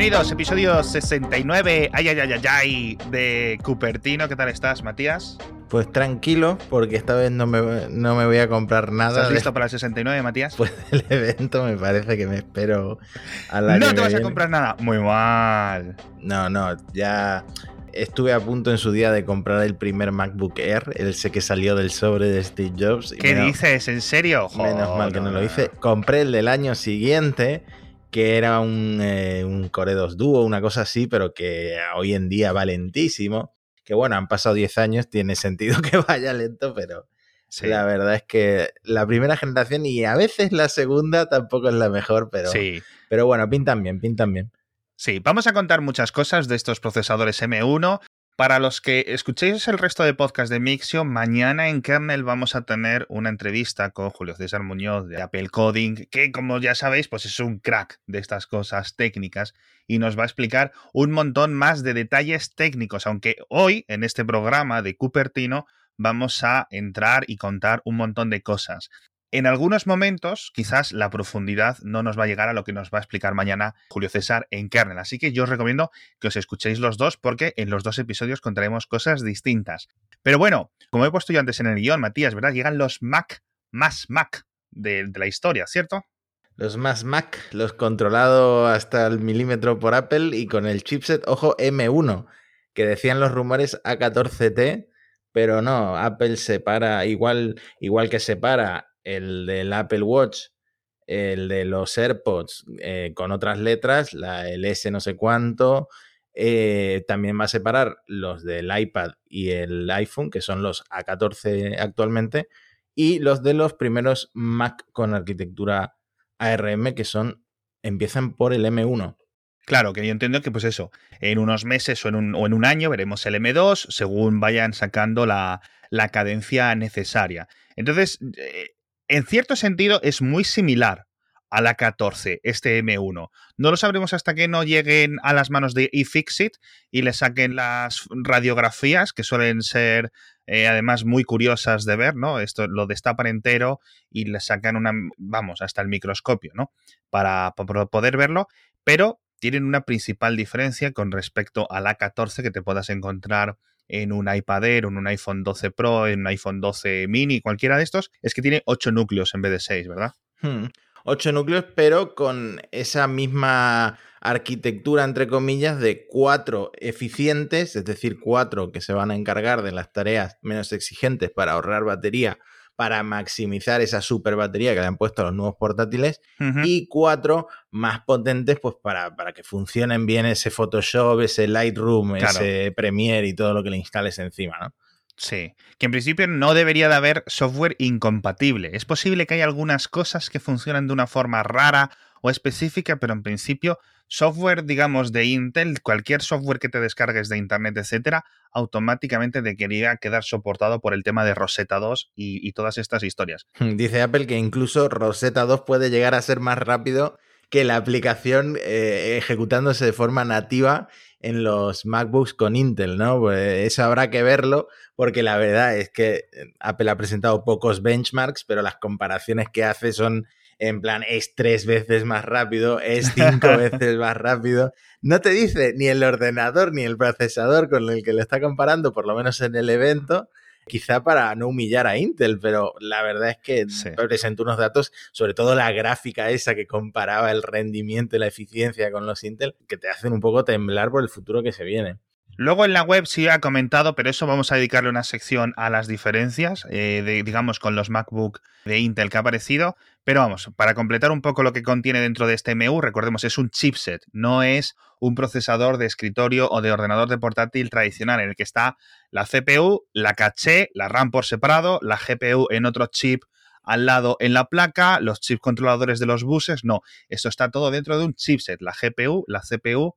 Bienvenidos, episodio 69, ay, ay, ay, ay, ay, de Cupertino. ¿Qué tal estás, Matías? Pues tranquilo, porque esta vez no me, no me voy a comprar nada. ¿Estás listo para el 69, Matías? Pues el evento me parece que me espero al año No te vas a comprar nada. Muy mal. No, no, ya estuve a punto en su día de comprar el primer MacBook Air, el ese que salió del sobre de Steve Jobs. y ¿Qué menos- dices? ¿En serio? Menos mal que no lo hice. Compré el del año siguiente, que era un, eh, un Core 2 Duo, una cosa así, pero que hoy en día va lentísimo. Que bueno, han pasado 10 años, tiene sentido que vaya lento, pero Sí. la verdad es que la primera generación y a veces la segunda tampoco es la mejor, pero, Sí. pero bueno, pintan bien, pintan bien. Sí, vamos a contar muchas cosas de estos procesadores M1. Para los que escuchéis el resto de podcast de Mixio, mañana en Kernel vamos a tener una entrevista con Julio César Muñoz de Apple Coding, que como ya sabéis, pues es un crack de estas cosas técnicas y nos va a explicar un montón más de detalles técnicos, aunque hoy en este programa de Cupertino vamos a entrar y contar un montón de cosas. En algunos momentos, quizás la profundidad no nos va a llegar a lo que nos va a explicar mañana Julio César en Kernel. Así que yo os recomiendo que os escuchéis los dos porque en los dos episodios contaremos cosas distintas. Pero bueno, como he puesto yo antes en el guion, Matías, ¿verdad? Llegan los Mac más Mac de, de la historia, ¿cierto? Los más Mac, los controlados hasta el milímetro por Apple y con el chipset, ojo, M1, que decían los rumores A14T, pero no, Apple separa, igual, igual que separa el del Apple Watch, el de los AirPods eh, con otras letras, la, el S no sé cuánto, eh, también va a separar los del iPad y el iPhone, que son los A14 actualmente, y los de los primeros Mac con arquitectura ARM, que son, empiezan por el M1. Claro, que yo entiendo que pues eso, en unos meses o en un, o en un año veremos el M2 según vayan sacando la, la cadencia necesaria. Entonces, eh, en cierto sentido es muy similar a la 14, este M1. No lo sabremos hasta que no lleguen a las manos de iFixit y le saquen las radiografías, que suelen ser eh, además muy curiosas de ver, ¿no? Esto lo destapan entero y le sacan una, vamos, hasta el microscopio, ¿no? Para, para poder verlo, pero tienen una principal diferencia con respecto a la 14 que te puedas encontrar en un iPad Air, en un iPhone 12 Pro, en un iPhone 12 mini, cualquiera de estos, es que tiene 8 núcleos en vez de 6, ¿verdad? Hmm. 8 núcleos, pero con esa misma arquitectura, entre comillas, de cuatro eficientes, es decir, cuatro que se van a encargar de las tareas menos exigentes para ahorrar batería, para maximizar esa super batería que le han puesto a los nuevos portátiles, y cuatro más potentes pues para, para que funcionen bien ese Photoshop, ese Lightroom, Claro. ese Premiere y todo lo que le instales encima, ¿no? Sí, que en principio no debería de haber software incompatible. Es posible que haya algunas cosas que funcionan de una forma rara o específica, pero en principio software, digamos, de Intel, cualquier software que te descargues de Internet, etcétera, automáticamente debería quedar soportado por el tema de Rosetta 2 y, todas estas historias. Dice Apple que incluso Rosetta 2 puede llegar a ser más rápido que la aplicación eh, ejecutándose de forma nativa en los MacBooks con Intel, ¿no? Pues eso habrá que verlo, porque la verdad es que Apple ha presentado pocos benchmarks, pero las comparaciones que hace son en plan, es tres veces más rápido, es cinco veces más rápido. No te dice ni el ordenador ni el procesador con el que le está comparando, por lo menos en el evento, quizá para no humillar a Intel, pero la verdad es que Sí. presentó unos datos, sobre todo la gráfica esa que comparaba el rendimiento y la eficiencia con los Intel, que te hacen un poco temblar por el futuro que se viene. Luego en la web sí ha comentado, pero eso vamos a dedicarle una sección a las diferencias, eh, digamos, con los MacBook de Intel que ha aparecido. Pero vamos, para completar un poco lo que contiene dentro de este MU, recordemos, es un chipset, no es un procesador de escritorio o de ordenador de portátil tradicional en el que está la CPU, la caché, la RAM por separado, la GPU en otro chip al lado en la placa, los chips controladores de los buses. No, esto está todo dentro de un chipset, la GPU, la CPU,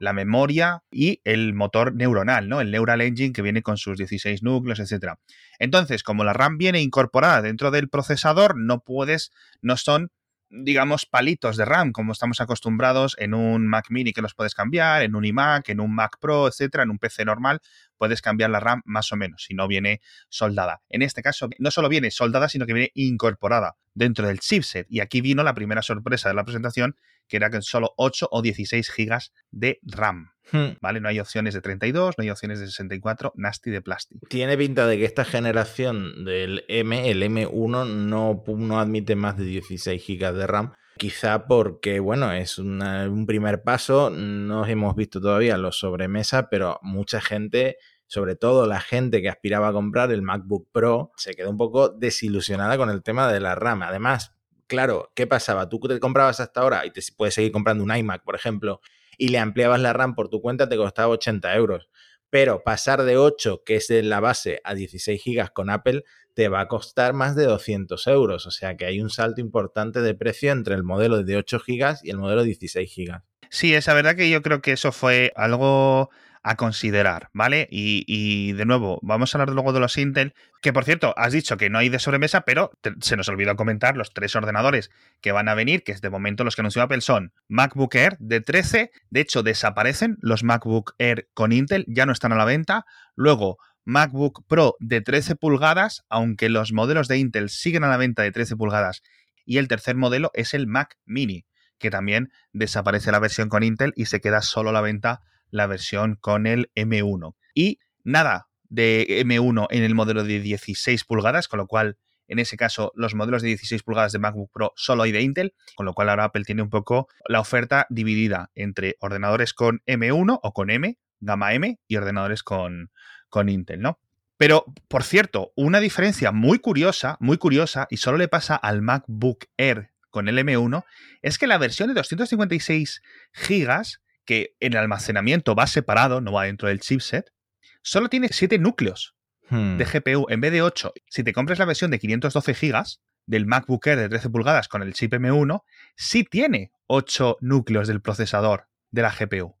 la memoria y el motor neuronal, ¿no? El Neural Engine que viene con sus 16 núcleos, etcétera. Entonces, como la RAM viene incorporada dentro del procesador, no puedes, no son, digamos, palitos de RAM, como estamos acostumbrados en un Mac mini que los puedes cambiar, en un iMac, en un Mac Pro, etcétera, en un PC normal, puedes cambiar la RAM más o menos, si no viene soldada. En este caso, no solo viene soldada, sino que viene incorporada dentro del chipset. Y aquí vino la primera sorpresa de la presentación, que era que solo 8 o 16 gigas de RAM. Hmm. ¿Vale? No hay opciones de 32, no hay opciones de 64, nasty de plástico. Tiene pinta de que esta generación del M, el M1, no, no admite más de 16 gigas de RAM. Quizá porque, bueno, es un primer paso. No hemos visto todavía los sobremesa, pero mucha gente sobre todo la gente que aspiraba a comprar el MacBook Pro, se quedó un poco desilusionada con el tema de la RAM. Además, claro, ¿qué pasaba? Tú te comprabas hasta ahora y te puedes seguir comprando un iMac, por ejemplo, y le ampliabas la RAM por tu cuenta, te costaba 80 euros. Pero pasar de 8, que es la base, a 16 gigas con Apple, te va a costar más de 200 euros. O sea que hay un salto importante de precio entre el modelo de 8 gigas y el modelo de 16 gigas. Sí, es la verdad que yo creo que eso fue algo a considerar, ¿vale? Y, de nuevo, vamos a hablar luego de los Intel, que por cierto, has dicho que no hay de sobremesa, pero se nos olvidó comentar los tres ordenadores que van a venir, que es de momento los que anunció Apple son MacBook Air de 13, de hecho desaparecen los MacBook Air con Intel, ya no están a la venta, luego MacBook Pro de 13 pulgadas, aunque los modelos de Intel siguen a la venta de 13 pulgadas, y el tercer modelo es el Mac Mini, que también desaparece la versión con Intel y se queda solo a la venta la versión con el M1. Y nada de M1 en el modelo de 16 pulgadas, con lo cual en ese caso los modelos de 16 pulgadas de MacBook Pro solo hay de Intel, con lo cual ahora Apple tiene un poco la oferta dividida entre ordenadores con M1 o con M, gama M, y ordenadores con, con Intel, ¿no? Pero, por cierto, una diferencia muy curiosa, muy curiosa, y solo le pasa al MacBook Air con el M1, es que la versión de 256 GB que en el almacenamiento va separado, no va dentro del chipset, solo tiene 7 núcleos de hmm. GPU en vez de 8. Si te compras la versión de 512 GB del MacBook Air de 13 pulgadas con el chip M1, sí tiene 8 núcleos del procesador de la GPU.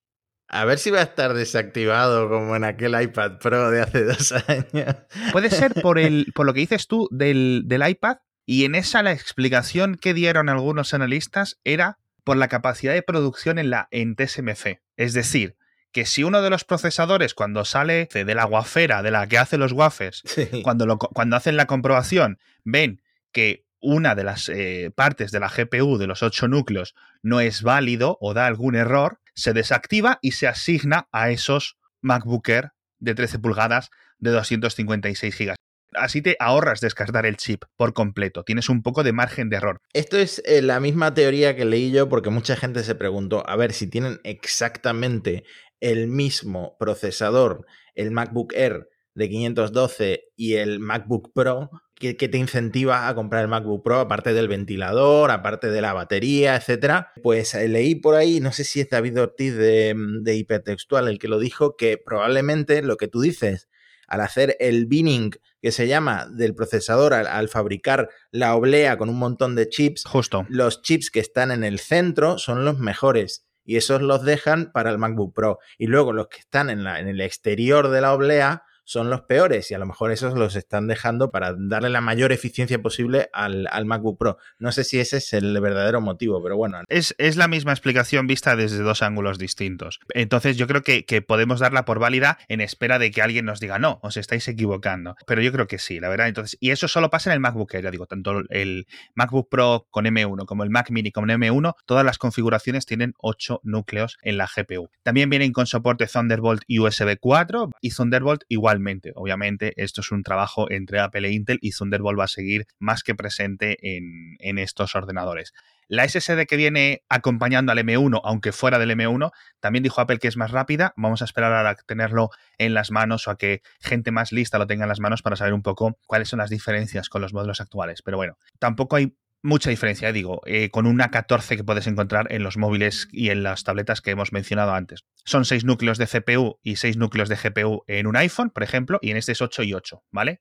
A ver si va a estar desactivado como en aquel iPad Pro de hace dos años. Puede ser por, el, por lo que dices tú del, del iPad, y en esa la explicación que dieron algunos analistas era por la capacidad de producción en la en TSMC. Es decir, que si uno de los procesadores cuando sale de la guafera, de la que hace los wafers, cuando, cuando hacen la comprobación, ven que una de las eh, partes de la GPU de los ocho núcleos no es válido o da algún error, se desactiva y se asigna a esos MacBook Air de 13 pulgadas de 256 GB. Así te ahorras descartar el chip por completo. Tienes un poco de margen de error. Esto es eh, la misma teoría que leí yo porque mucha gente se preguntó, a ver, si tienen exactamente el mismo procesador, el MacBook Air de 512 y el MacBook Pro, ¿qué, te incentiva a comprar el MacBook Pro aparte del ventilador, aparte de la batería, etcétera? Pues eh, leí por ahí, no sé si es David Ortiz de, de Hipertextual el que lo dijo, que probablemente lo que tú dices, al hacer el binning que se llama del procesador al, fabricar la oblea con un montón de chips, justo. los chips que están en el centro son los mejores y esos los dejan para el MacBook Pro. Y luego los que están en, la, en el exterior de la oblea son los peores y a lo mejor esos los están dejando para darle la mayor eficiencia posible al, MacBook Pro. No sé si ese es el verdadero motivo, pero bueno. Es, la misma explicación vista desde dos ángulos distintos. Entonces yo creo que, podemos darla por válida en espera de que alguien nos diga, no, os estáis equivocando. Pero yo creo que sí, la verdad. Entonces, y eso solo pasa en el MacBook Air, ya digo, tanto el MacBook Pro con M1 como el Mac Mini con M1, todas las configuraciones tienen 8 núcleos en la GPU. También vienen con soporte Thunderbolt y USB 4 y Thunderbolt igual Obviamente, esto es un trabajo entre Apple e Intel y Thunderbolt va a seguir más que presente en, estos ordenadores. La SSD que viene acompañando al M1, aunque fuera del M1, también dijo Apple que es más rápida. Vamos a esperar a tenerlo en las manos o a que gente más lista lo tenga en las manos para saber un poco cuáles son las diferencias con los modelos actuales. Pero bueno, tampoco hay mucha diferencia, digo, eh, con una 14 que puedes encontrar en los móviles y en las tabletas que hemos mencionado antes. Son 6 núcleos de CPU y 6 núcleos de GPU en un iPhone, por ejemplo, y en este es 8 y 8, ¿vale?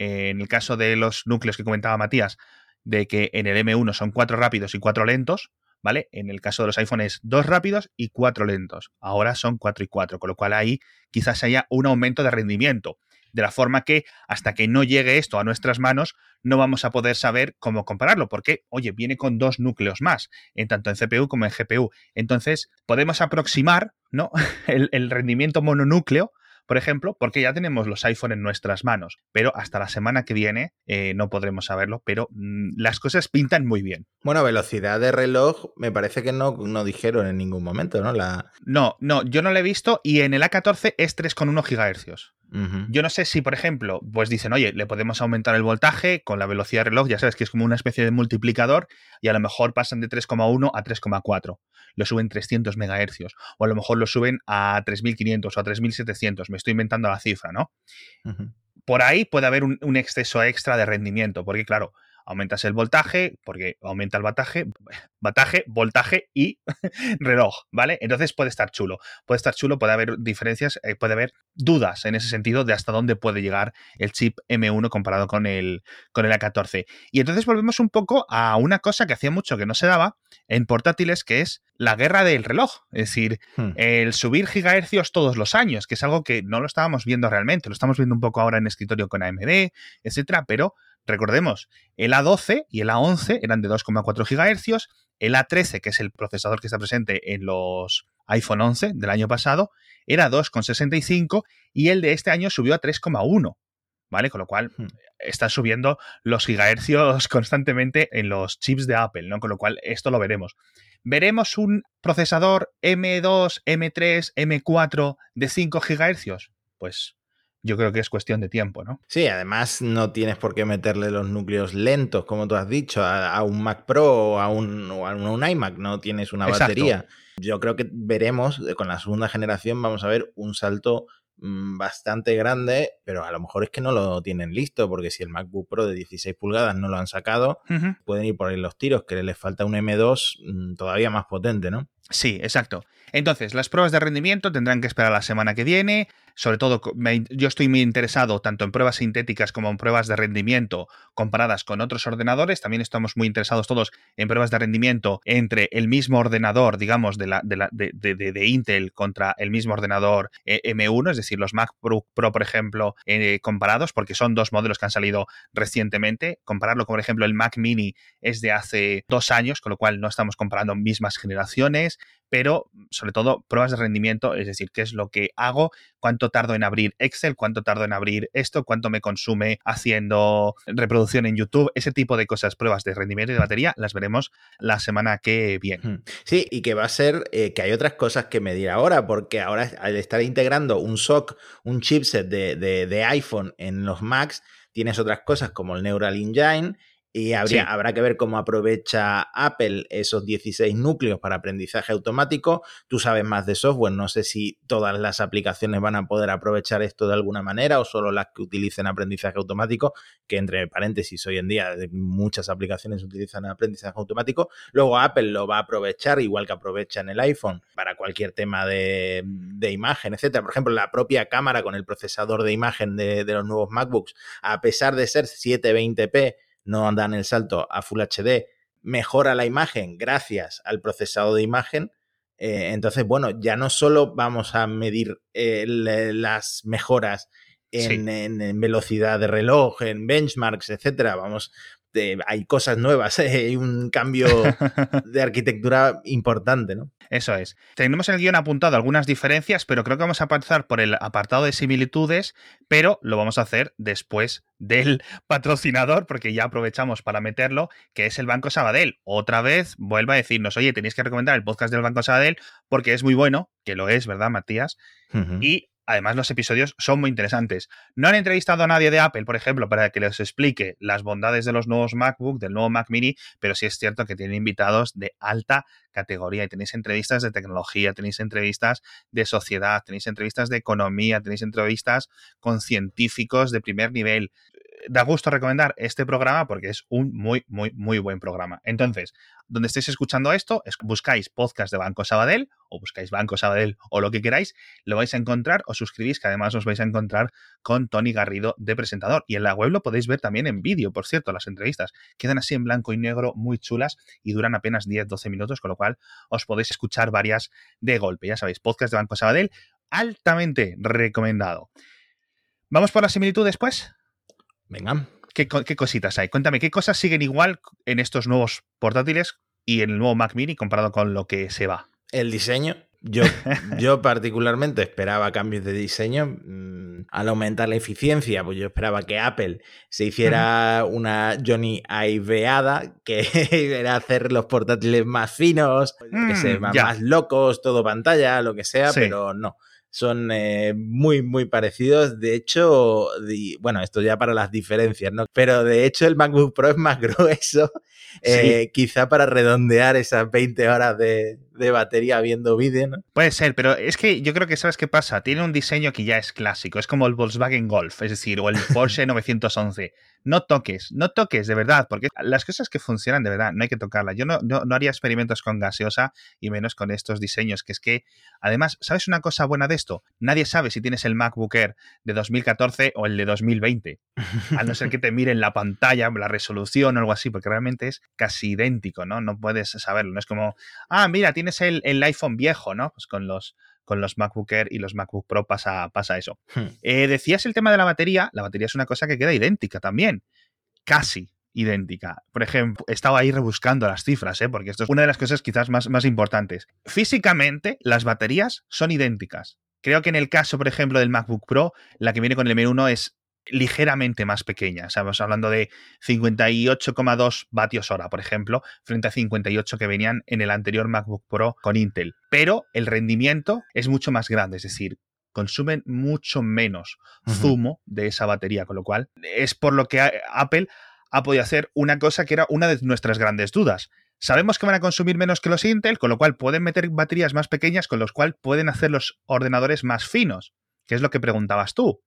en el caso de los núcleos que comentaba Matías, de que en el M1 son 4 rápidos y 4 lentos, ¿vale? En el caso de los iPhones, 2 rápidos y 4 lentos. Ahora son 4 y 4, con lo cual ahí quizás haya un aumento de rendimiento de la forma que hasta que no llegue esto a nuestras manos no vamos a poder saber cómo compararlo, porque, oye, viene con dos núcleos más, en tanto en CPU como en GPU. Entonces, podemos aproximar ¿no? el, rendimiento mononúcleo por ejemplo, porque ya tenemos los iPhone en nuestras manos, pero hasta la semana que viene eh, no podremos saberlo, pero mm, las cosas pintan muy bien. Bueno, velocidad de reloj me parece que no, no dijeron en ningún momento, ¿no? La... No, no, yo no lo he visto y en el A14 es 3,1 GHz. Yo no sé si, por ejemplo, pues dicen, oye, le podemos aumentar el voltaje con la velocidad de reloj, ya sabes que es como una especie de multiplicador y a lo mejor pasan de 3,1 a 3,4. Lo suben 300 MHz o a lo mejor lo suben a 3500 o a 3700. Me estoy inventando la cifra, ¿no? Por ahí puede haber un, un exceso extra de rendimiento, porque claro, aumentas el voltaje, porque aumenta el bataje, bataje, voltaje y reloj, ¿vale? Entonces puede estar chulo. Puede estar chulo, puede haber diferencias, eh, puede haber dudas en ese sentido de hasta dónde puede llegar el chip M1 comparado con el, con el A14. Y entonces volvemos un poco a una cosa que hacía mucho que no se daba en portátiles, que es la guerra del reloj. Es decir, hmm. el subir gigahercios todos los años, que es algo que no lo estábamos viendo realmente, lo estamos viendo un poco ahora en escritorio con AMD, etcétera, pero Recordemos, el A12 y el A11 eran de 2,4 GHz, el A13, que es el procesador que está presente en los iPhone 11 del año pasado, era 2,65 y el de este año subió a 3,1. ¿Vale? Con lo cual hmm. están subiendo los gigahercios constantemente en los chips de Apple, ¿no? Con lo cual esto lo veremos. ¿Veremos un procesador M2, M3, M4 de 5 gigahercios? Pues yo creo que es cuestión de tiempo, ¿no? Sí, además no tienes por qué meterle los núcleos lentos, como tú has dicho, a, un Mac Pro o a un, un, iMac, no tienes una batería. Yo creo que veremos, eh, con la segunda generación vamos a ver un salto mm, bastante grande, pero a lo mejor es que no lo tienen listo, porque si el MacBook Pro de 16 pulgadas no lo han sacado, pueden ir por ahí los tiros, que les falta un M2 mm, todavía más potente, ¿no? Sí, exacto. Entonces, las pruebas de rendimiento tendrán que esperar la semana que viene. Sobre todo, yo estoy muy interesado tanto en pruebas sintéticas como en pruebas de rendimiento comparadas con otros ordenadores. También estamos muy interesados todos en pruebas de rendimiento entre el mismo ordenador, digamos, de, la, de, Intel contra el mismo ordenador eh, M1, es decir, los Mac Pro, por ejemplo, eh, comparados, porque son dos modelos que han salido recientemente. Compararlo con, por ejemplo, el Mac Mini es de hace dos años, con lo cual no estamos comparando mismas generaciones pero sobre todo pruebas de rendimiento, es decir, qué es lo que hago, cuánto tardo en abrir Excel, cuánto tardo en abrir esto, cuánto me consume haciendo reproducción en YouTube, ese tipo de cosas, pruebas de rendimiento y de batería, las veremos la semana que viene. Sí, y que va a ser eh, que hay otras cosas que medir ahora, porque ahora al estar integrando un SOC, un chipset de, de iPhone en los Macs, tienes otras cosas como el Neural Engine y habría, habrá que ver cómo aprovecha Apple esos 16 núcleos para aprendizaje automático. Tú sabes más de software, no sé si todas las aplicaciones van a poder aprovechar esto de alguna manera o solo las que utilicen aprendizaje automático, que entre paréntesis hoy en día muchas aplicaciones utilizan aprendizaje automático. Luego Apple lo va a aprovechar, igual que aprovecha en el iPhone, para cualquier tema de, imagen, etcétera. Por ejemplo, la propia cámara con el procesador de imagen de, de los nuevos MacBooks, a pesar de ser 720p, no dan el salto a Full HD, mejora la imagen gracias al procesado de imagen. Eh, entonces, bueno, ya no solo vamos a medir eh, las mejoras en, en, velocidad de reloj, en benchmarks, etcétera. Vamos, hay cosas nuevas, hay un cambio de arquitectura importante, ¿no? Eso es. Tenemos en el guion apuntado algunas diferencias, pero creo que vamos a pasar por el apartado de similitudes, pero lo vamos a hacer después del patrocinador, porque ya aprovechamos para meterlo, que es el Banco Sabadell. Otra vez vuelve a decirnos, oye, tenéis que recomendar el podcast del Banco Sabadell porque es muy bueno, que lo es, ¿verdad, Matías? Y Además, los episodios son muy interesantes. No han entrevistado a nadie de Apple, por ejemplo, para que les explique las bondades de los nuevos MacBook, del nuevo Mac Mini, pero sí es cierto que tienen invitados de alta categoría y tenéis entrevistas de tecnología, tenéis entrevistas de sociedad, tenéis entrevistas de economía, tenéis entrevistas con científicos de primer nivel da gusto recomendar este programa porque es un muy, muy, muy buen programa. Entonces, donde estéis escuchando esto, buscáis podcast de Banco Sabadell o buscáis Banco Sabadell o lo que queráis, lo vais a encontrar, os suscribís, que además os vais a encontrar con Tony Garrido de presentador. Y en la web lo podéis ver también en vídeo, por cierto, las entrevistas quedan así en blanco y negro, muy chulas y duran apenas 10-12 minutos, con lo cual os podéis escuchar varias de golpe. Ya sabéis, podcast de Banco Sabadell, altamente recomendado. ¿Vamos por la similitud después? Venga. ¿Qué, cositas hay? Cuéntame, ¿qué cosas siguen igual en estos nuevos portátiles y en el nuevo Mac Mini comparado con lo que se va? El diseño, Yo, yo particularmente esperaba cambios de diseño. Mm, al aumentar la eficiencia, pues yo esperaba que Apple se hiciera una Johnny Iveada, que era hacer los portátiles más finos, que mm, se más locos, todo pantalla, lo que sea, pero no son eh, muy, muy parecidos. De hecho, bueno, esto ya para las diferencias, ¿no? Pero de hecho el MacBook Pro es más grueso, eh, quizá para redondear esas 20 horas de, de batería viendo vídeo, ¿no? Puede ser, pero es que yo creo que sabes qué pasa. Tiene un diseño que ya es clásico, es como el Volkswagen Golf, es decir, o el Porsche 911. No toques, no toques, de verdad, porque las cosas que funcionan de verdad no hay que tocarlas. Yo no, no, haría experimentos con gaseosa y menos con estos diseños, que es que, además, ¿sabes una cosa buena de esto? Nadie sabe si tienes el MacBook Air de 2014 o el de 2020, a no ser que te miren la pantalla, la resolución o algo así, porque realmente es casi idéntico, ¿no? No puedes saberlo, no es como, ah, mira, tienes el, iPhone viejo, ¿no? Pues con los, con los MacBook Air y los MacBook Pro pasa, pasa eso. Hmm. Eh, decías el tema de la batería, la batería es una cosa que queda idéntica también, casi idéntica. Por ejemplo, estaba ahí rebuscando las cifras, ¿eh? porque esto es una de las cosas quizás más, más importantes. Físicamente, las baterías son idénticas. Creo que en el caso, por ejemplo, del MacBook Pro, la que viene con el M1 es ligeramente más pequeña. Estamos hablando de 58,2 vatios hora, por ejemplo, frente a 58 que venían en el anterior MacBook Pro con Intel. Pero el rendimiento es mucho más grande, es decir, consumen mucho menos zumo de esa batería, con lo cual es por lo que Apple ha podido hacer una cosa que era una de nuestras grandes dudas. Sabemos que van a consumir menos que los Intel, con lo cual pueden meter baterías más pequeñas, con los cuales pueden hacer los ordenadores más finos, que es lo que preguntabas tú.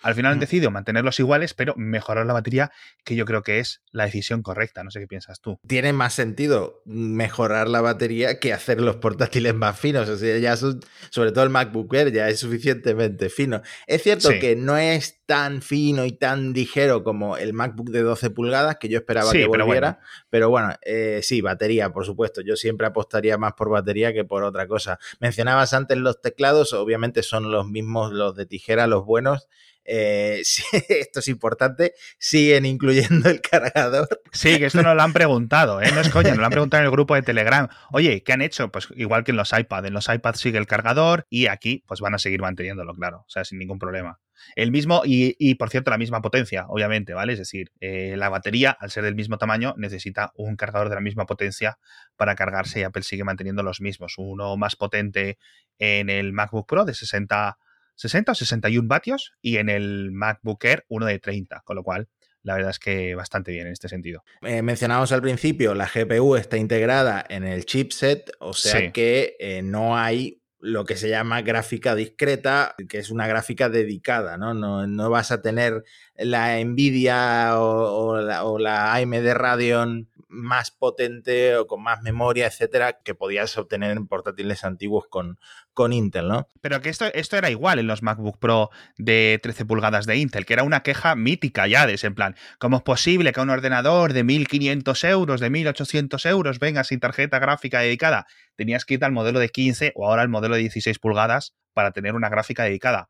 Al final han decidido mantenerlos iguales, pero mejorar la batería, que yo creo que es la decisión correcta. No sé qué piensas tú. Tiene más sentido mejorar la batería que hacer los portátiles más finos. O sea, ya sobre todo el MacBook Air ya es suficientemente fino. Es cierto que no es tan fino y tan ligero como el MacBook de 12 pulgadas, que yo esperaba que volviera. Pero bueno, eh, sí, batería, por supuesto. Yo siempre apostaría más por batería que por otra cosa. Mencionabas antes los teclados, obviamente son los mismos, los de tijera, los buenos. Eh, esto es importante, siguen incluyendo el cargador. Sí, que esto nos lo han preguntado, ¿eh? no es coña, nos lo han preguntado en el grupo de Telegram. Oye, ¿qué han hecho? Pues igual que en los iPads, en los iPads sigue el cargador y aquí pues van a seguir manteniéndolo, claro, o sea, sin ningún problema. El mismo, y, por cierto, la misma potencia, obviamente, ¿vale? Es decir, eh, la batería, al ser del mismo tamaño, necesita un cargador de la misma potencia para cargarse y Apple sigue manteniendo los mismos. Uno más potente en el MacBook Pro de 60 60 o 61 vatios y en el MacBook Air uno de 30, con lo cual la verdad es que bastante bien en este sentido. Eh, mencionamos al principio, la GPU está integrada en el chipset, o sea que eh, no hay lo que se llama gráfica discreta, que es una gráfica dedicada, ¿no? No, vas a tener la Nvidia o, la, o la AMD Radeon más potente o con más memoria, etcétera, que podías obtener en portátiles antiguos con, con Intel, ¿no? Pero que esto, esto era igual en los MacBook Pro de 13 pulgadas de Intel, que era una queja mítica ya de ese plan. ¿Cómo es posible que un ordenador de 1.500 euros, de 1.800 euros venga sin tarjeta gráfica dedicada? Tenías que ir al modelo de 15 o ahora al modelo de 16 pulgadas para tener una gráfica dedicada.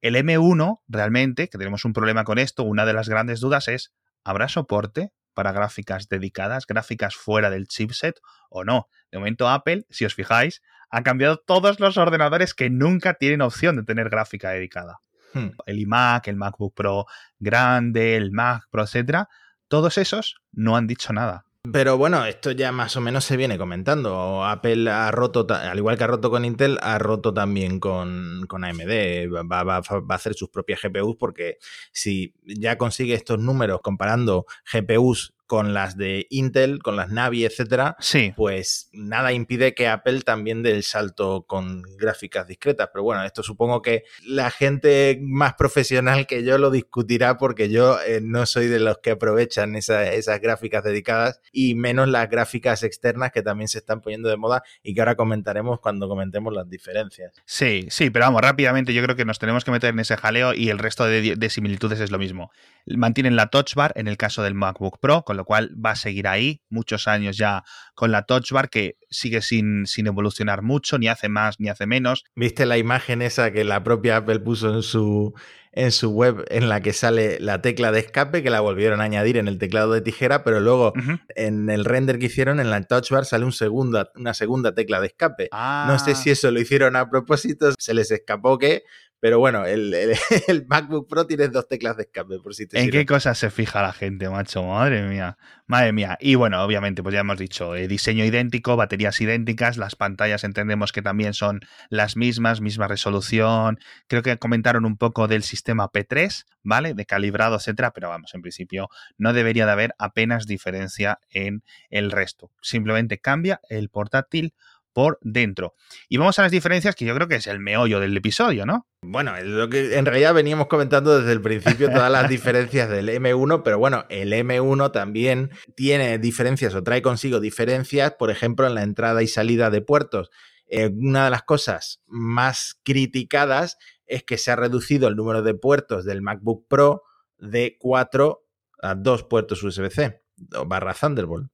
El M1, realmente, que tenemos un problema con esto, una de las grandes dudas es, ¿habrá soporte para gráficas dedicadas, gráficas fuera del chipset o no. De momento Apple, si os fijáis, ha cambiado todos los ordenadores que nunca tienen opción de tener gráfica dedicada. Hmm. El iMac, el MacBook Pro grande, el Mac Pro, etcétera, todos esos no han dicho nada. Pero bueno, esto ya más o menos se viene comentando. Apple ha roto, al igual que ha roto con Intel, ha roto también con, con AMD. Va, va, a hacer sus propias GPUs porque si ya consigue estos números comparando GPUs con las de Intel, con las Navi, etcétera, sí. pues nada impide que Apple también dé el salto con gráficas discretas. Pero bueno, esto supongo que la gente más profesional que yo lo discutirá porque yo eh, no soy de los que aprovechan esas gráficas dedicadas y menos las gráficas externas que también se están poniendo de moda y que ahora comentaremos cuando comentemos las diferencias. Sí, sí, pero vamos, rápidamente yo creo que nos tenemos que meter en ese jaleo y el resto de, de similitudes es lo mismo. Mantienen la Touch Bar en el caso del MacBook Pro, con lo cual va a seguir ahí muchos años ya con la Touch Bar que sigue sin, sin evolucionar mucho, ni hace más ni hace menos. ¿Viste la imagen esa que la propia Apple puso en su, en su web en la que sale la tecla de escape, que la volvieron a añadir en el teclado de tijera, pero luego en el render que hicieron en la touch bar sale un segunda, una segunda tecla de escape. No sé si ah. eso lo hicieron a propósito, se les escapó que pero bueno, el, el, MacBook Pro tiene dos teclas de escape, por si te ¿En qué cosas se fija la gente, macho? Madre mía. Madre mía. Y bueno, obviamente, pues ya hemos dicho, eh, diseño idéntico, baterías idénticas, las pantallas entendemos que también son las mismas, misma resolución. Creo que comentaron un poco del sistema P3, ¿vale? De calibrado, etcétera, pero vamos, en principio no debería de haber apenas diferencia en el resto. Simplemente cambia el portátil por dentro. Y vamos a las diferencias que yo creo que es el meollo del episodio, ¿no? Bueno, lo que en realidad veníamos comentando desde el principio todas las diferencias del M1, pero bueno, el M1 también tiene diferencias o trae consigo diferencias, por ejemplo, en la entrada y salida de puertos. Eh, una de las cosas más criticadas es que se ha reducido el número de puertos del MacBook Pro de 4 a 2 puertos USB-C barra Thunderbolt.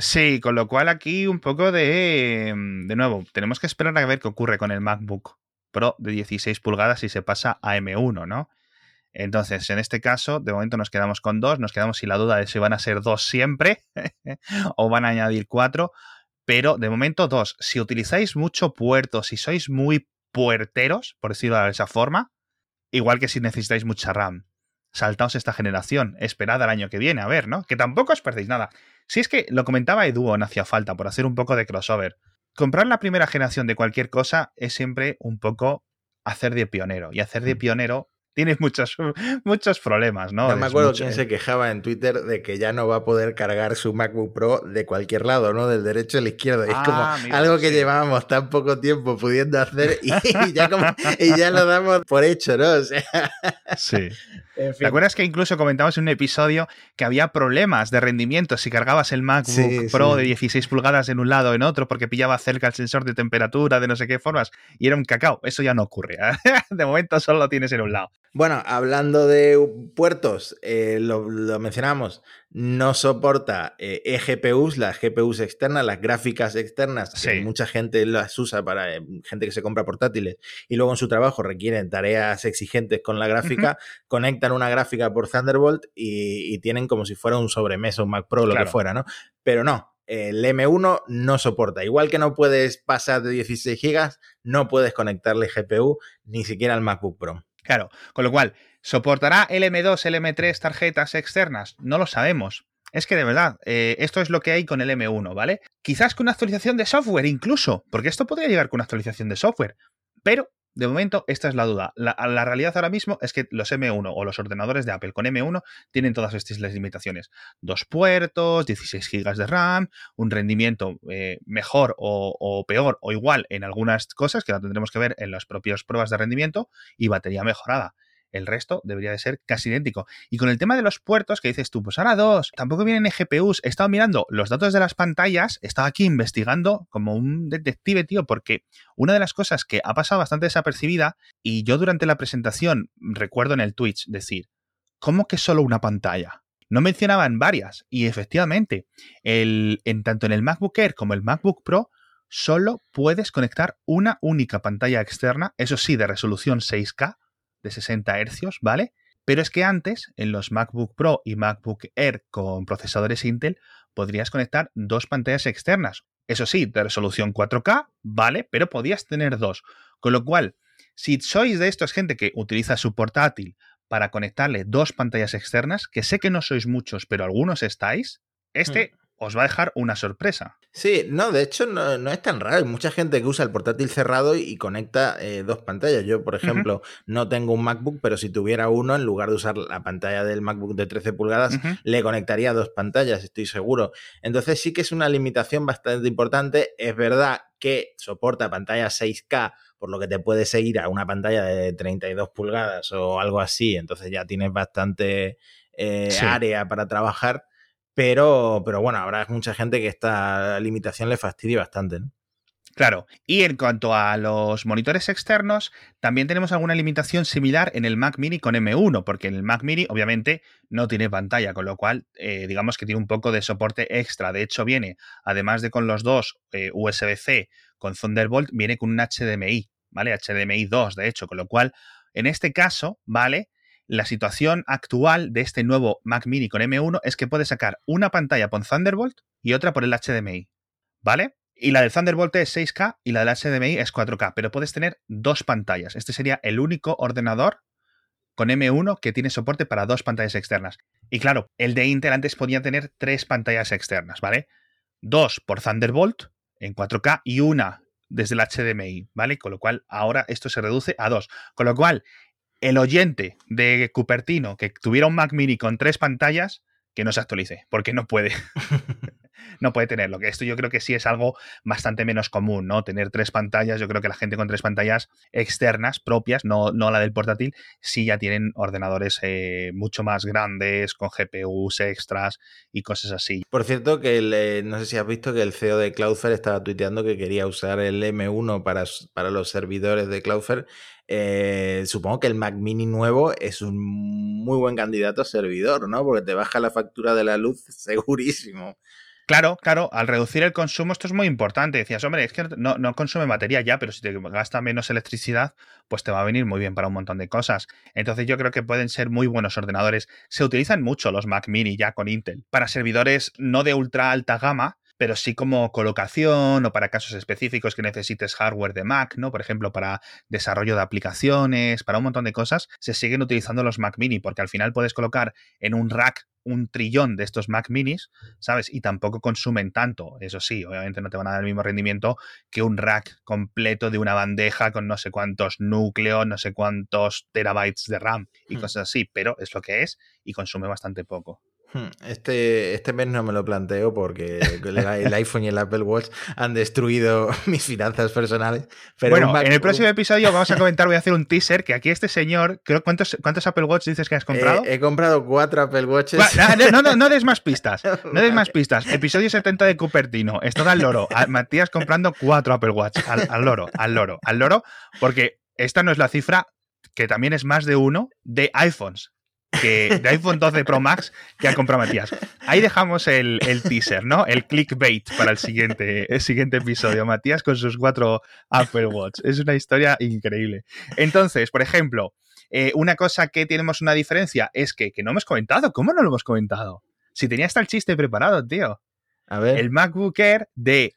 Sí, con lo cual aquí un poco de... Mm, de nuevo, tenemos que esperar a ver qué ocurre con el MacBook Pro de 16 pulgadas si se pasa a M1, ¿no? Entonces, en este caso, de momento nos quedamos con dos, nos quedamos sin la duda de si van a ser dos siempre o van a añadir cuatro, pero de momento dos. Si utilizáis mucho puerto, si sois muy puerteros, por decirlo de esa forma, igual que si necesitáis mucha RAM, saltaos esta generación, esperad al año que viene, a ver, ¿no? Que tampoco os perdéis nada. Si es que lo comentaba Edu en Hacía Falta, por hacer un poco de crossover. Comprar la primera generación de cualquier cosa es siempre un poco hacer de pionero. Y hacer de mm. pionero tienes muchos, muchos problemas, ¿no? No me acuerdo quién se quejaba en Twitter de que ya no va a poder cargar su MacBook Pro de cualquier lado, ¿no? Del derecho al izquierdo. es como ah, algo que llevábamos tan poco tiempo pudiendo hacer y, ya y ya lo damos por hecho, ¿no? O sea... Sí. ¿Te acuerdas que incluso comentamos en un episodio que había problemas de rendimiento si cargabas el MacBook Pro de 16 pulgadas en un lado o en otro porque pillaba cerca el sensor de temperatura de no sé qué formas y era un cacao? Eso ya no ocurre. ¿eh? De momento solo lo tienes en un lado. Bueno, hablando de puertos, eh, lo, mencionamos, no soporta eh, eGPUs, las GPUs externas, las gráficas externas, que mucha gente las usa para eh, gente que se compra portátiles y luego en su trabajo requieren tareas exigentes con la gráfica, conectan una gráfica por Thunderbolt y, tienen como si fuera un sobremesa, un Mac Pro, lo que fuera, ¿no? Pero no, el M1 no soporta. Igual que no puedes pasar de 16 GB, no puedes conectarle GPU ni siquiera al MacBook Pro. Claro, con lo cual, ¿soportará el M2, el M3 tarjetas externas? No lo sabemos. Es que de verdad, eh, esto es lo que hay con el M1, ¿vale? Quizás con una actualización de software incluso, porque esto podría llegar con una actualización de software, pero de momento, esta es la duda. La, realidad ahora mismo es que los M1 o los ordenadores de Apple con M1 tienen todas estas limitaciones. Dos puertos, 16 GB de RAM, un rendimiento eh, mejor o, o, peor o igual en algunas cosas que la tendremos que ver en las propias pruebas de rendimiento y batería mejorada. El resto debería de ser casi idéntico. Y con el tema de los puertos, que dices tú, pues ahora dos, tampoco vienen GPUs. He estado mirando los datos de las pantallas, he estado aquí investigando como un detective, tío, porque una de las cosas que ha pasado bastante desapercibida, y yo durante la presentación recuerdo en el Twitch decir, ¿cómo que solo una pantalla? No mencionaban varias, y efectivamente, el, en tanto en el MacBook Air como el MacBook Pro, solo puedes conectar una única pantalla externa, eso sí, de resolución 6K, de 60 Hz, ¿vale? Pero es que antes, en los MacBook Pro y MacBook Air con procesadores Intel, podrías conectar dos pantallas externas. Eso sí, de resolución 4K, ¿vale? Pero podías tener dos. Con lo cual, si sois de estos gente que utiliza su portátil para conectarle dos pantallas externas, que sé que no sois muchos, pero algunos estáis, este hmm os va a dejar una sorpresa. Sí, no, de hecho no, es tan raro. Hay mucha gente que usa el portátil cerrado y, conecta eh, dos pantallas. Yo, por ejemplo, no tengo un MacBook, pero si tuviera uno, en lugar de usar la pantalla del MacBook de 13 pulgadas, le conectaría dos pantallas, estoy seguro. Entonces sí que es una limitación bastante importante. Es verdad que soporta pantalla 6K, por lo que te puede seguir a una pantalla de 32 pulgadas o algo así. Entonces ya tienes bastante eh, área para trabajar pero, pero bueno, habrá mucha gente que esta limitación le fastidie bastante. ¿no? Claro, y en cuanto a los monitores externos, también tenemos alguna limitación similar en el Mac Mini con M1, porque el Mac Mini obviamente no tiene pantalla, con lo cual eh, digamos que tiene un poco de soporte extra. De hecho, viene, además de con los dos eh, USB-C con Thunderbolt, viene con un HDMI, ¿vale? HDMI 2, de hecho, con lo cual en este caso, ¿vale? La situación actual de este nuevo Mac Mini con M1 es que puede sacar una pantalla por Thunderbolt y otra por el HDMI, ¿vale? Y la del Thunderbolt es 6K y la del HDMI es 4K, pero puedes tener dos pantallas. Este sería el único ordenador con M1 que tiene soporte para dos pantallas externas. Y claro, el de Intel antes podía tener tres pantallas externas, ¿vale? Dos por Thunderbolt en 4K y una desde el HDMI, ¿vale? Con lo cual ahora esto se reduce a dos. Con lo cual, el oyente de Cupertino que tuviera un Mac mini con tres pantallas, que no se actualice, porque no puede. no puede tenerlo. Que esto yo creo que sí es algo bastante menos común, ¿no? Tener tres pantallas, yo creo que la gente con tres pantallas externas, propias, no, no la del portátil, sí ya tienen ordenadores eh, mucho más grandes, con GPUs extras y cosas así. Por cierto, que eh, no sé si has visto que el CEO de Cloudflare estaba tuiteando que quería usar el M1 para, para los servidores de Cloudflare eh, supongo que el Mac Mini nuevo es un muy buen candidato a servidor, ¿no? Porque te baja la factura de la luz segurísimo. Claro, claro, al reducir el consumo esto es muy importante. Decías, hombre, es que no, no, consume batería ya, pero si te gasta menos electricidad, pues te va a venir muy bien para un montón de cosas. Entonces yo creo que pueden ser muy buenos ordenadores. Se utilizan mucho los Mac Mini ya con Intel para servidores no de ultra alta gama, pero sí como colocación o para casos específicos que necesites hardware de Mac, ¿no? Por ejemplo, para desarrollo de aplicaciones, para un montón de cosas, se siguen utilizando los Mac Mini, porque al final puedes colocar en un rack un trillón de estos Mac minis, ¿sabes? Y tampoco consumen tanto. Eso sí, obviamente no te van a dar el mismo rendimiento que un rack completo de una bandeja con no sé cuántos núcleos, no sé cuántos terabytes de RAM y hmm. cosas así, pero es lo que es y consume bastante poco. Hmm, este, este mes no me lo planteo porque el, iPhone y el Apple Watch han destruido mis finanzas personales. Pero bueno, en el próximo episodio vamos a comentar, voy a hacer un teaser, que aquí este señor, ¿cuántos, cuántos Apple Watch dices que has comprado? he comprado cuatro Apple Watches. No, no, no, des más pistas, no des más pistas. Episodio 70 de Cupertino, esto al loro. Matías comprando cuatro Apple Watch, al, al loro, al loro, al loro, porque esta no es la cifra que también es más de uno de iPhones que, de iPhone 12 Pro Max que ha comprado Matías. Ahí dejamos el, teaser, ¿no? El clickbait para el siguiente, el siguiente episodio. Matías con sus cuatro Apple Watch. Es una historia increíble. Entonces, por ejemplo, eh, una cosa que tenemos una diferencia es que, que no hemos comentado. ¿Cómo no lo hemos comentado? Si tenía hasta el chiste preparado, tío. A ver. El MacBook Air de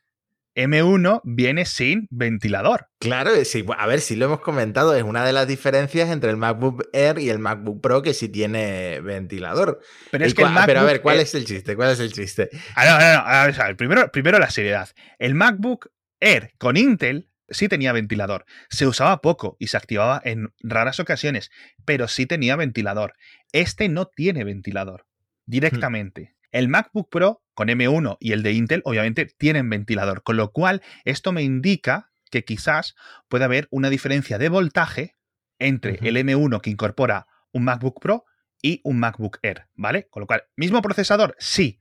M1 viene sin ventilador. Claro, sí, a ver, si lo hemos comentado, es una de las diferencias entre el MacBook Air y el MacBook Pro que sí tiene ventilador. Pero, es que pero a ver, ¿cuál es el chiste? ¿Cuál es el chiste? Ah, no, no, a ver, a ver, primero, primero la seriedad. El MacBook Air con Intel sí tenía ventilador. Se usaba poco y se activaba en raras ocasiones, pero sí tenía ventilador. Este no tiene ventilador hmm. directamente. El MacBook Pro con M1 y el de Intel obviamente tienen ventilador, con lo cual esto me indica que quizás pueda haber una diferencia de voltaje entre el M1 que incorpora un MacBook Pro y un MacBook Air, ¿vale? Con lo cual, mismo procesador, sí,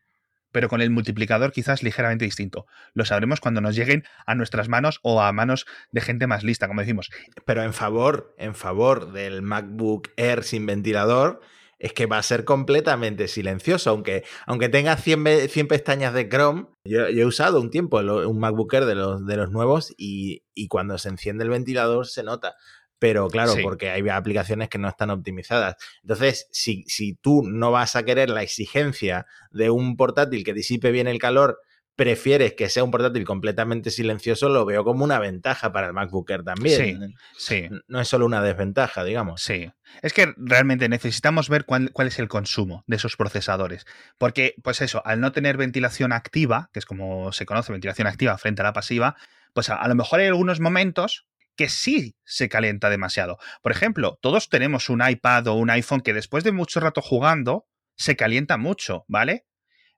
pero con el multiplicador quizás ligeramente distinto. Lo sabremos cuando nos lleguen a nuestras manos o a manos de gente más lista, como decimos. Pero en favor, en favor del MacBook Air sin ventilador, es que va a ser completamente silencioso, aunque, aunque tenga 100, 100 pestañas de Chrome. Yo, he usado un tiempo un MacBook Air de los, de los nuevos y, cuando se enciende el ventilador se nota pero claro, porque hay aplicaciones que no están optimizadas. Entonces, si, si, tú no vas a querer la exigencia de un portátil que disipe bien el calor prefieres que sea un portátil completamente silencioso, lo veo como una ventaja para el MacBook Air también. Sí, No es solo una desventaja, digamos. Sí. Es que realmente necesitamos ver cuál, es el consumo de esos procesadores. Porque, pues eso, al no tener ventilación activa, que es como se conoce ventilación activa frente a la pasiva, pues a, a lo mejor hay algunos momentos que sí se calienta demasiado. Por ejemplo, todos tenemos un iPad o un iPhone que después de mucho rato jugando se calienta mucho, ¿vale?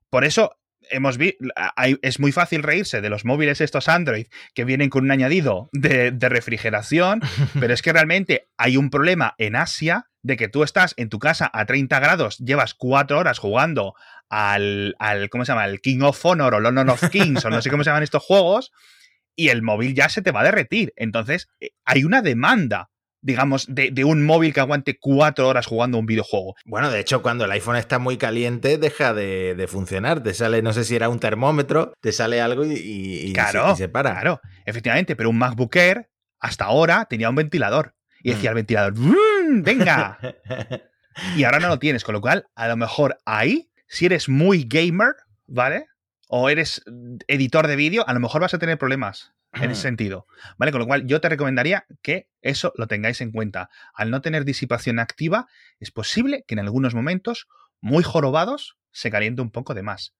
Por eso hemos es muy fácil reírse de los móviles estos Android que vienen con un añadido de, refrigeración, pero es que realmente hay un problema en Asia de que tú estás en tu casa a 30 grados, llevas cuatro horas jugando al, al ¿cómo se llama? El King of Honor o London of Kings o no sé cómo se llaman estos juegos, y el móvil ya se te va a derretir. Entonces, eh, hay una demanda digamos, de, un móvil que aguante cuatro horas jugando un videojuego. Bueno, de hecho, cuando el iPhone está muy caliente, deja de, funcionar. Te sale, no sé si era un termómetro, te sale algo y, claro, se, para. Claro, efectivamente, pero un MacBook Air hasta ahora tenía un ventilador. y decía el ventilador, "Mm, venga. y ahora no lo tienes, con lo cual, a lo mejor ahí, si eres muy gamer, ¿vale? O eres editor de vídeo, a lo mejor vas a tener problemas en ese sentido, ¿vale? Con lo cual, yo te recomendaría que eso lo tengáis en cuenta. Al no tener disipación activa, es posible que en algunos momentos, muy jorobados, se caliente un poco de más.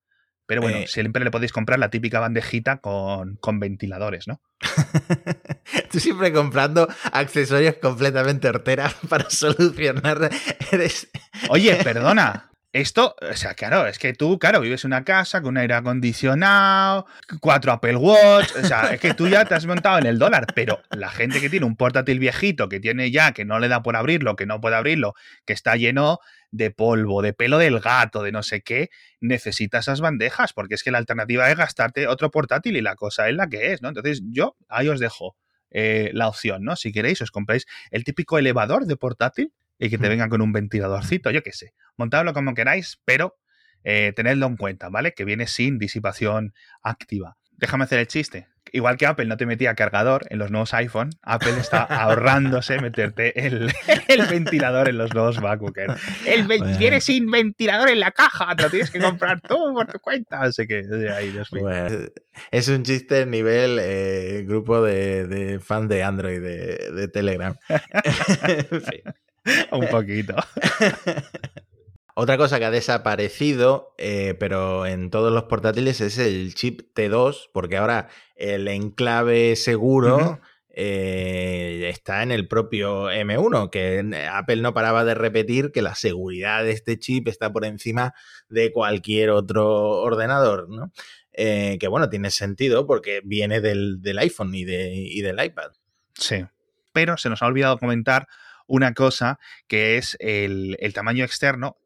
Pero bueno, Eh. siempre le podéis comprar la típica bandejita con, con ventiladores, ¿no? Tú siempre comprando accesorios completamente horteras para solucionar. Eres. Oye, perdona. Esto, o sea, claro, es que tú, claro, vives en una casa con un aire acondicionado, cuatro Apple Watch, o sea, es que tú ya te has montado en el dólar, pero la gente que tiene un portátil viejito, que tiene ya, que no le da por abrirlo, que no puede abrirlo, que está lleno de polvo, de pelo del gato, de no sé qué, necesita esas bandejas, porque es que la alternativa es gastarte otro portátil y la cosa es la que es, ¿no? Entonces yo ahí os dejo eh, la opción, ¿no? Si queréis, os compráis el típico elevador de portátil y que te Mm. venga con un ventiladorcito, yo qué sé. Montadlo como queráis, pero eh, tenedlo en cuenta, ¿vale? Que viene sin disipación activa. Déjame hacer el chiste. Igual que Apple no te metía cargador en los nuevos iPhone, Apple está ahorrándose meterte el, el ventilador en los nuevos MacBook Air. El ven- Bueno. viene sin ventilador en la caja, te lo tienes que comprar tú por tu cuenta. Así que, ahí, Dios mío. Bueno, es un chiste nivel eh, grupo de, de fans de Android de, de Telegram. En fin. Un poquito. Otra cosa que ha desaparecido, eh, pero en todos los portátiles, es el chip T2, porque ahora el enclave seguro eh, está en el propio M1, que Apple no paraba de repetir que la seguridad de este chip está por encima de cualquier otro ordenador, ¿no? Eh, que bueno, tiene sentido porque viene del, del iPhone y, de, y del iPad. Sí. Pero se nos ha olvidado comentar una cosa que es el, el tamaño externo.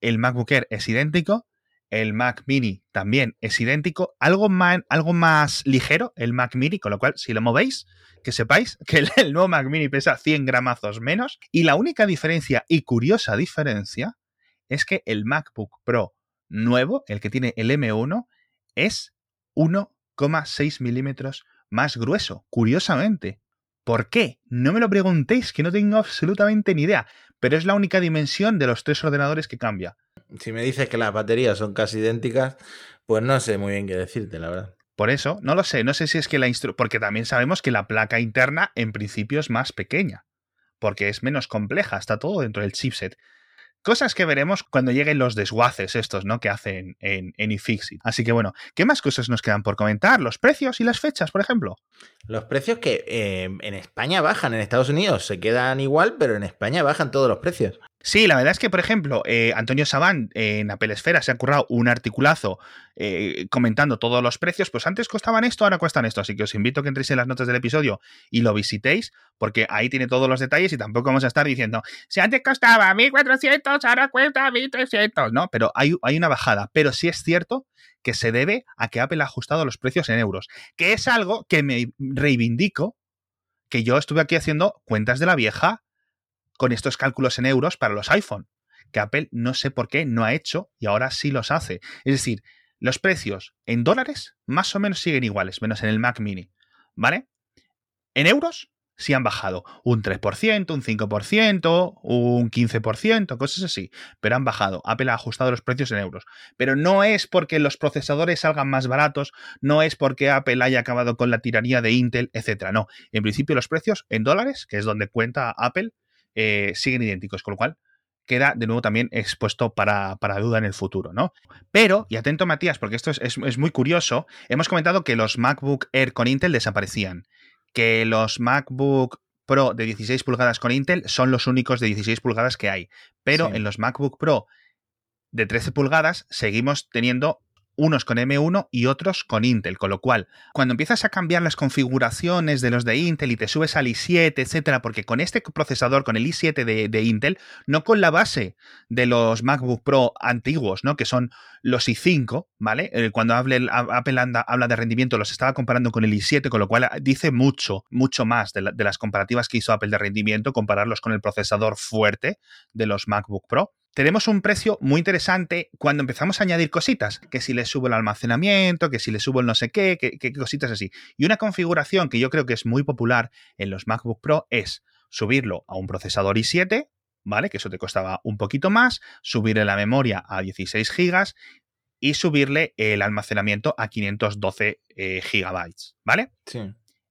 El MacBook Air es idéntico, el Mac Mini también es idéntico, algo más, algo más ligero, el Mac Mini, con lo cual, si lo movéis, que sepáis que el, el nuevo Mac Mini pesa 100 gramazos menos. Y la única diferencia, y curiosa diferencia, es que el MacBook Pro nuevo, el que tiene el M1, es 1,6 milímetros más grueso, curiosamente. ¿Por qué? No me lo preguntéis, que no tengo absolutamente ni idea, pero es la única dimensión de los tres ordenadores que cambia. Si me dices que las baterías son casi idénticas, pues no sé muy bien qué decirte, la verdad. Por eso, no lo sé, no sé si es que la instru porque también sabemos que la placa interna en principio es más pequeña, porque es menos compleja, está todo dentro del chipset. Cosas que veremos cuando lleguen los desguaces estos, ¿no? Que hacen en, en iFixit. Así que bueno, ¿qué más cosas nos quedan por comentar? ¿Los precios y las fechas, por ejemplo? Los precios que eh, en España bajan, en Estados Unidos se quedan igual, pero en España bajan todos los precios. Sí, la verdad es que, por ejemplo, eh, Antonio Sabán eh, en Apple Esfera se ha currado un articulazo eh, comentando todos los precios. Pues antes costaban esto, ahora cuestan esto. Así que os invito a que entréis en las notas del episodio y lo visitéis, porque ahí tiene todos los detalles y tampoco vamos a estar diciendo, si antes costaba 1400, ahora cuesta 1300. No, pero hay, hay una bajada. Pero sí es cierto que se debe a que Apple ha ajustado los precios en euros, que es algo que me reivindico, que yo estuve aquí haciendo cuentas de la vieja con estos cálculos en euros para los iPhone, que Apple no sé por qué no ha hecho y ahora sí los hace. Es decir, los precios en dólares más o menos siguen iguales, menos en el Mac mini, ¿vale? En euros sí han bajado un 3%, un 5%, un 15%, cosas así, pero han bajado. Apple ha ajustado los precios en euros. Pero no es porque los procesadores salgan más baratos, no es porque Apple haya acabado con la tiranía de Intel, etcétera. No, en principio los precios en dólares, que es donde cuenta Apple, eh, siguen idénticos, con lo cual queda de nuevo también expuesto para, para, duda en el futuro, ¿no? Pero, y atento Matías, porque esto es, es, es, muy curioso, hemos comentado que los MacBook Air con Intel desaparecían, que los MacBook Pro de 16 pulgadas con Intel son los únicos de 16 pulgadas que hay, pero sí. en los MacBook Pro de 13 pulgadas seguimos teniendo unos con M1 y otros con Intel, con lo cual, cuando empiezas a cambiar las configuraciones de los de Intel y te subes al i7, etcétera, porque con este procesador, con el i7 de, Intel, no con la base de los MacBook Pro antiguos, ¿no? Que son los i5, ¿vale? Eh, cuando hable, Apple anda, habla de rendimiento, los estaba comparando con el i7, con lo cual dice mucho, mucho más de, de las comparativas que hizo Apple de rendimiento, compararlos con el procesador fuerte de los MacBook Pro tenemos un precio muy interesante cuando empezamos a añadir cositas, que si le subo el almacenamiento, que si le subo el no sé qué, que, que, cositas así. Y una configuración que yo creo que es muy popular en los MacBook Pro es subirlo a un procesador i7, ¿vale? Que eso te costaba un poquito más, subirle la memoria a 16 gigas y subirle el almacenamiento a 512 eh, gigabytes, ¿vale? Sí.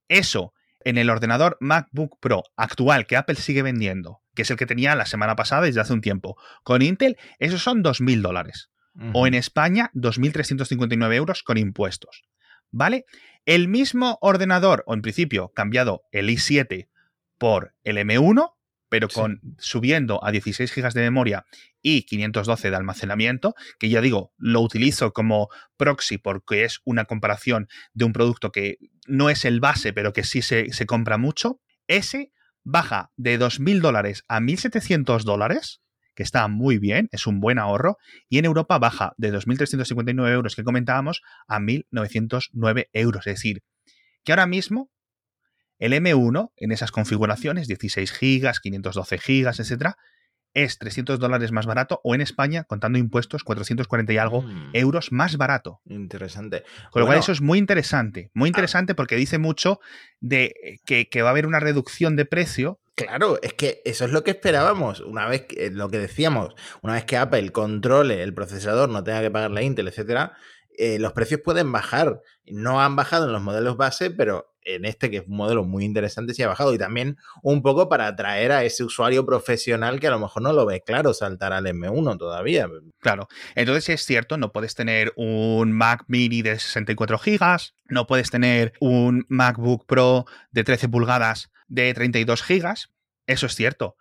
Eso en el ordenador MacBook Pro actual que Apple sigue vendiendo, que es el que tenía la semana pasada desde hace un tiempo, con Intel, esos son 2.000 dólares. O en España, 2.359 euros con impuestos. ¿Vale? El mismo ordenador, o en principio cambiado el i7 por el M1, pero con subiendo a 16 GB de memoria y 512 de almacenamiento, que ya digo, lo utilizo como proxy porque es una comparación de un producto que no es el base, pero que sí se, se compra mucho, ese baja de 2.000 dólares a 1.700 dólares, que está muy bien, es un buen ahorro, y en Europa baja de 2.359 euros que comentábamos a 1.909 euros. Es decir, que ahora mismo el M1 en esas configuraciones, 16 gigas, 512 gigas, etcétera, es 300 dólares más barato o en España, contando impuestos, 440 y algo mm. euros más barato. Interesante. Con lo cual eso es muy interesante, muy ah. interesante porque dice mucho de que, que, va a haber una reducción de precio. Claro, es que eso es lo que esperábamos. Una vez que, lo que decíamos, una vez que Apple controle el procesador, no tenga que pagar la Intel, etcétera, eh, los precios pueden bajar. No han bajado en los modelos base, pero en este, que es un modelo muy interesante, sí ha bajado. Y también un poco para atraer a ese usuario profesional que a lo mejor no lo ve claro saltar al M1 todavía. Claro. Entonces es cierto, no puedes tener un Mac mini de 64 gigas, no puedes tener un MacBook Pro de 13 pulgadas de 32 gigas. Eso es cierto.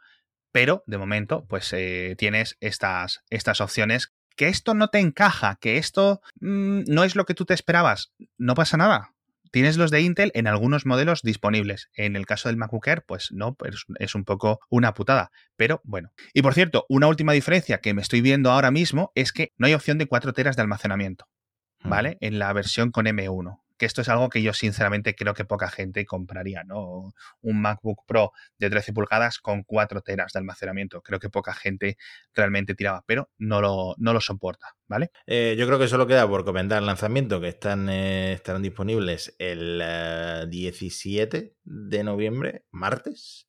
Pero de momento, pues eh, tienes estas, estas opciones que esto no te encaja, que esto mm, no es lo que tú te esperabas, no pasa nada. Tienes los de Intel en algunos modelos disponibles. En el caso del MacBook Air, pues no, pues es un poco una putada. Pero bueno. Y por cierto, una última diferencia que me estoy viendo ahora mismo es que no hay opción de 4 teras de almacenamiento. ¿Vale? En la versión con M1 que esto es algo que yo sinceramente creo que poca gente compraría, ¿no? Un MacBook Pro de 13 pulgadas con 4 teras de almacenamiento. Creo que poca gente realmente tiraba, pero no lo, no lo soporta, ¿vale? Eh, yo creo que solo queda por comentar el lanzamiento, que están, eh, estarán disponibles el 17 eh, de noviembre, martes.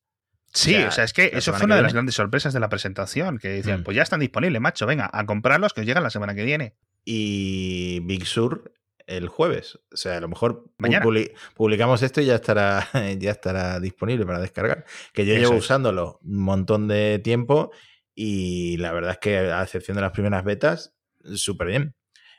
Sí, o sea, es que eso fue una de las grandes sorpresas de la presentación, que decían, mm. pues ya están disponibles, macho, venga, a comprarlos que os llegan la semana que viene. Y Big Sur el jueves. O sea, a lo mejor publicamos esto y ya estará, ya estará disponible para descargar. Que yo llevo usándolo un montón de tiempo y la verdad es que a excepción de las primeras betas, súper bien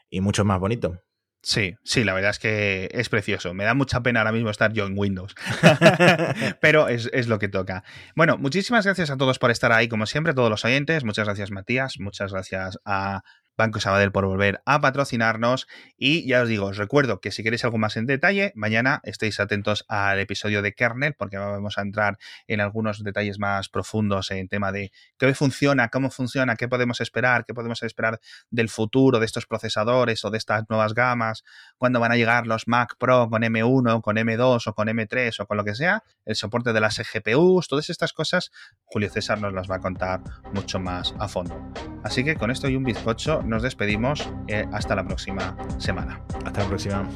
y mucho más bonito. Sí, sí, la verdad es que es precioso. Me da mucha pena ahora mismo estar yo en Windows. Pero es, es, lo que toca. Bueno, muchísimas gracias a todos por estar ahí, como siempre, todos los oyentes. Muchas gracias, Matías. Muchas gracias a Banco Sabadell por volver a patrocinarnos. Y ya os digo, os recuerdo que si queréis algo más en detalle, mañana estéis atentos al episodio de Kernel, porque vamos a entrar en algunos detalles más profundos en tema de qué funciona, cómo funciona, qué podemos esperar, qué podemos esperar del futuro de estos procesadores o de estas nuevas gamas, cuándo van a llegar los Mac Pro con M1, con M2 o con M3 o con lo que sea, el soporte de las GPUs, todas estas cosas, Julio César nos las va a contar mucho más a fondo. Así que con esto y un bizcocho nos despedimos. Eh, hasta la próxima semana. Hasta la próxima.